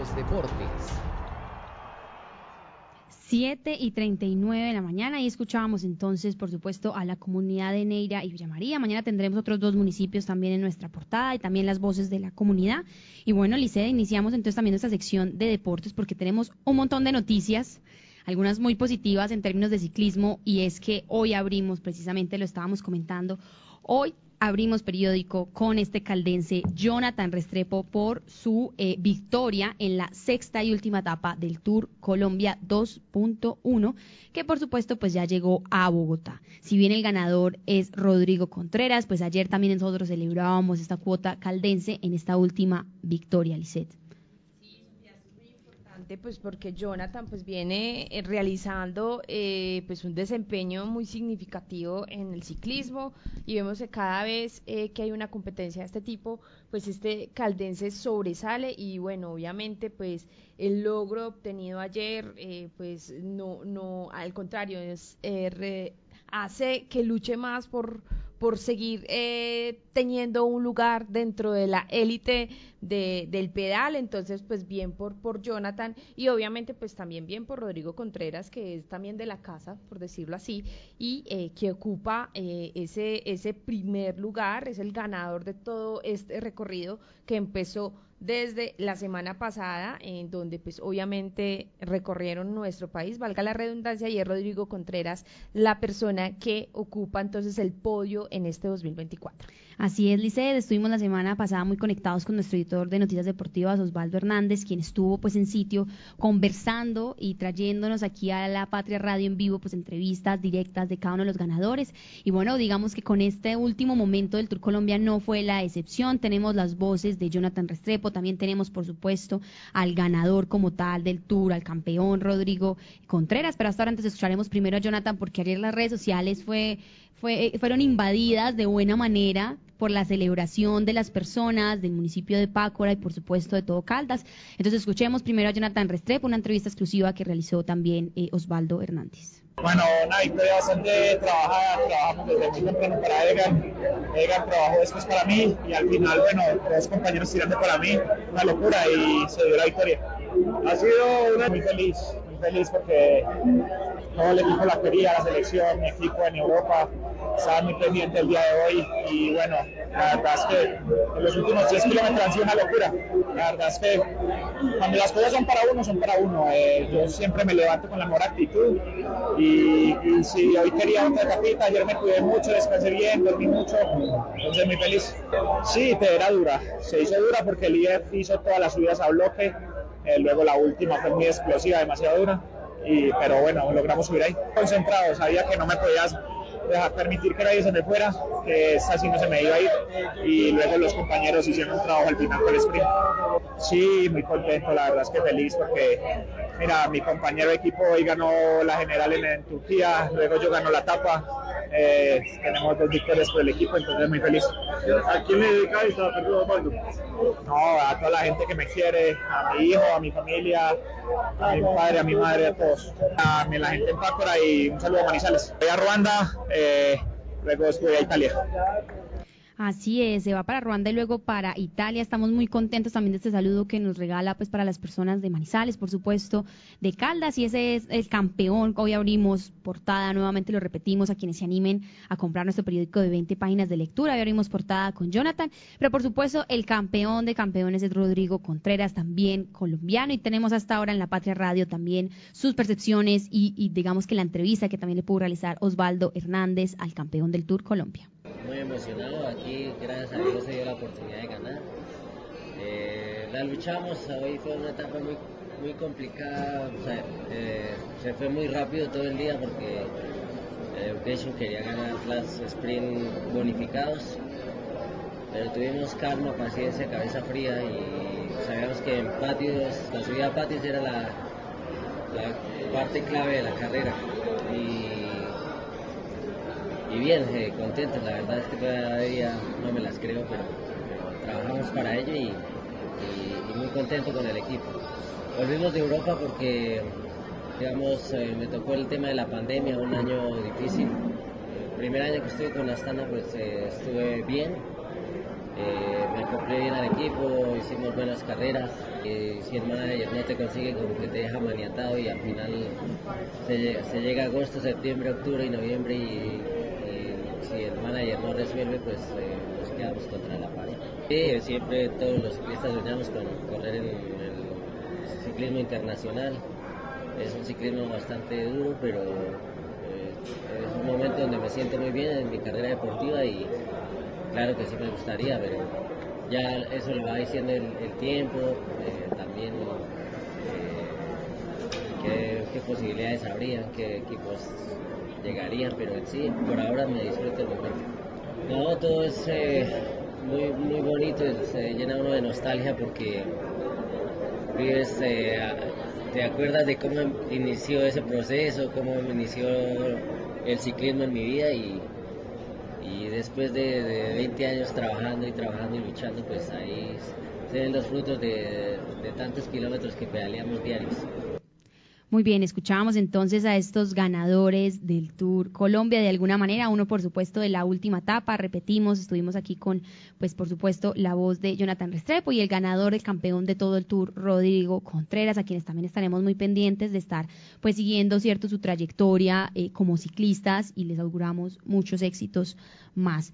los deportes. 7 y 39 de la mañana y escuchábamos entonces, por supuesto, a la comunidad de Neira y Villa María. Mañana tendremos otros dos municipios también en nuestra portada y también las voces de la comunidad. Y bueno, Licea, iniciamos entonces también esta sección de deportes porque tenemos un montón de noticias algunas muy positivas en términos de ciclismo y es que hoy abrimos, precisamente lo estábamos comentando, hoy abrimos periódico con este caldense Jonathan Restrepo por su eh, victoria en la sexta y última etapa del Tour Colombia 2.1, que por supuesto pues ya llegó a Bogotá. Si bien el ganador es Rodrigo Contreras, pues ayer también nosotros celebrábamos esta cuota caldense en esta última victoria, Lisette pues porque Jonathan pues viene eh, realizando eh, pues un desempeño muy significativo en el ciclismo. Y vemos que cada vez eh, que hay una competencia de este tipo pues este caldense sobresale. Y bueno obviamente pues el logro obtenido ayer pues no no al contrario es hace que luche más por por seguir eh, teniendo un lugar dentro de la élite de, del pedal, entonces pues bien por, por Jonathan y obviamente pues también bien por Rodrigo Contreras, que es también de la casa, por decirlo así, y eh, que ocupa eh, ese, ese primer lugar, es el ganador de todo este recorrido que empezó desde la semana pasada, en donde pues obviamente recorrieron nuestro país, valga la redundancia, y es Rodrigo Contreras la persona que ocupa entonces el podio en este 2024. Así es, Liced, estuvimos la semana pasada muy conectados con nuestro editor de Noticias Deportivas, Osvaldo Hernández, quien estuvo pues en sitio conversando y trayéndonos aquí a la Patria Radio en vivo pues entrevistas directas de cada uno de los ganadores. Y bueno, digamos que con este último momento del Tour Colombia no fue la excepción. Tenemos las voces de Jonathan Restrepo, también tenemos por supuesto al ganador como tal del Tour, al campeón Rodrigo Contreras, pero hasta ahora antes escucharemos primero a Jonathan porque ayer las redes sociales fue fue, fueron invadidas de buena manera por la celebración de las personas del municipio de Pácora y por supuesto de todo Caldas. Entonces escuchemos primero a Jonathan Restrepo, una entrevista exclusiva que realizó también eh, Osvaldo Hernández. Bueno, una victoria bastante trabajada, trabajamos desde muy temprano para Egan, Egan trabajó después para mí y al final, bueno, tres compañeros tirando para mí, una locura y se dio la victoria. Ha sido una muy feliz, muy feliz porque todo el equipo la quería, la selección, mi equipo en Europa, estaba muy pendiente el día de hoy y bueno, la verdad es que en los últimos 10 kilómetros han sido una locura. La verdad es que cuando las cosas son para uno, son para uno. Eh, yo siempre me levanto con la mejor actitud y, si hoy quería otra capita, ayer me cuidé mucho, descansé bien, dormí mucho, entonces muy feliz. Sí, te era dura, se hizo dura porque el IEF hizo todas las subidas a bloque, eh, luego la última fue muy explosiva, demasiado dura. Y, pero bueno, logramos subir ahí. Concentrado, sabía que no me podías dejar permitir que nadie se me fuera, que esta sí no se me iba a ir y luego los compañeros hicieron un trabajo al final con el sprint. Sí, muy contento, la verdad es que feliz porque, mira, mi compañero de equipo hoy ganó la general en, Turquía, luego yo ganó la etapa, eh, tenemos dos victorias por el equipo, entonces muy feliz. ¿A quién le dedicáis a Pedro Osvaldo? No, a toda la gente que me quiere, a mi hijo, a mi familia, a mi padre, a mi madre, a todos. A la gente en Pácora y un saludo a Manizales. Voy a Ruanda, eh, luego estuve a Italia. Así es, se va para Ruanda y luego para Italia. Estamos muy contentos también de este saludo que nos regala pues para las personas de Manizales, por supuesto, de Caldas y ese es el campeón. Hoy abrimos portada, nuevamente lo repetimos a quienes se animen a comprar nuestro periódico de 20 páginas de lectura. Hoy abrimos portada con Jonathan, pero por supuesto el campeón de campeones es Rodrigo Contreras, también colombiano y tenemos hasta ahora en la Patria Radio también sus percepciones y, y digamos que la entrevista que también le pudo realizar Osvaldo Hernández al campeón del Tour Colombia muy emocionado. Aquí, gracias a Dios, se dio la oportunidad de ganar. Eh, la luchamos, hoy fue una etapa muy, muy complicada. Eh, se fue muy rápido todo el día porque Education quería ganar las sprint bonificados. Pero tuvimos calma, paciencia, cabeza fría y sabíamos que en patios, la subida a patios era la, parte clave de la carrera. Y bien, eh, contento, la verdad es que todavía no me las creo, pero, trabajamos para ello y, muy contento con el equipo. Volvimos de Europa porque, digamos, eh, me tocó el tema de la pandemia, un año difícil. El primer año que estuve con Astana, pues eh, estuve bien. Eh, me acoplé bien al equipo, hicimos buenas carreras. Si el manager no te consigue, como que te deja maniatado y al final se, llega agosto, septiembre, octubre y noviembre y, si el manager no resuelve, pues eh, nos quedamos contra la pared. Sí, siempre todos los ciclistas soñamos con correr en el ciclismo internacional. Es un ciclismo bastante duro, pero es un momento donde me siento muy bien en mi carrera deportiva y claro que sí me gustaría, pero ya eso lo va diciendo el, tiempo, eh, también eh, qué, posibilidades habría, qué equipos llegarían, pero sí, por ahora me disfruto el momento. No, todo es eh, muy, muy bonito, se llena uno de nostalgia porque vives, te acuerdas de cómo inició ese proceso, cómo inició el ciclismo en mi vida y y después de, 20 años trabajando y trabajando y luchando, pues ahí se ven los frutos de, de tantos kilómetros que pedaleamos diarios. Muy bien, escuchábamos entonces a estos ganadores del Tour Colombia. De alguna manera, uno por supuesto de la última etapa, repetimos, estuvimos aquí con, pues por supuesto, la voz de Jonathan Restrepo y el ganador, el campeón de todo el Tour, Rodrigo Contreras, a quienes también estaremos muy pendientes de estar pues siguiendo, cierto, su trayectoria eh, como ciclistas y les auguramos muchos éxitos más.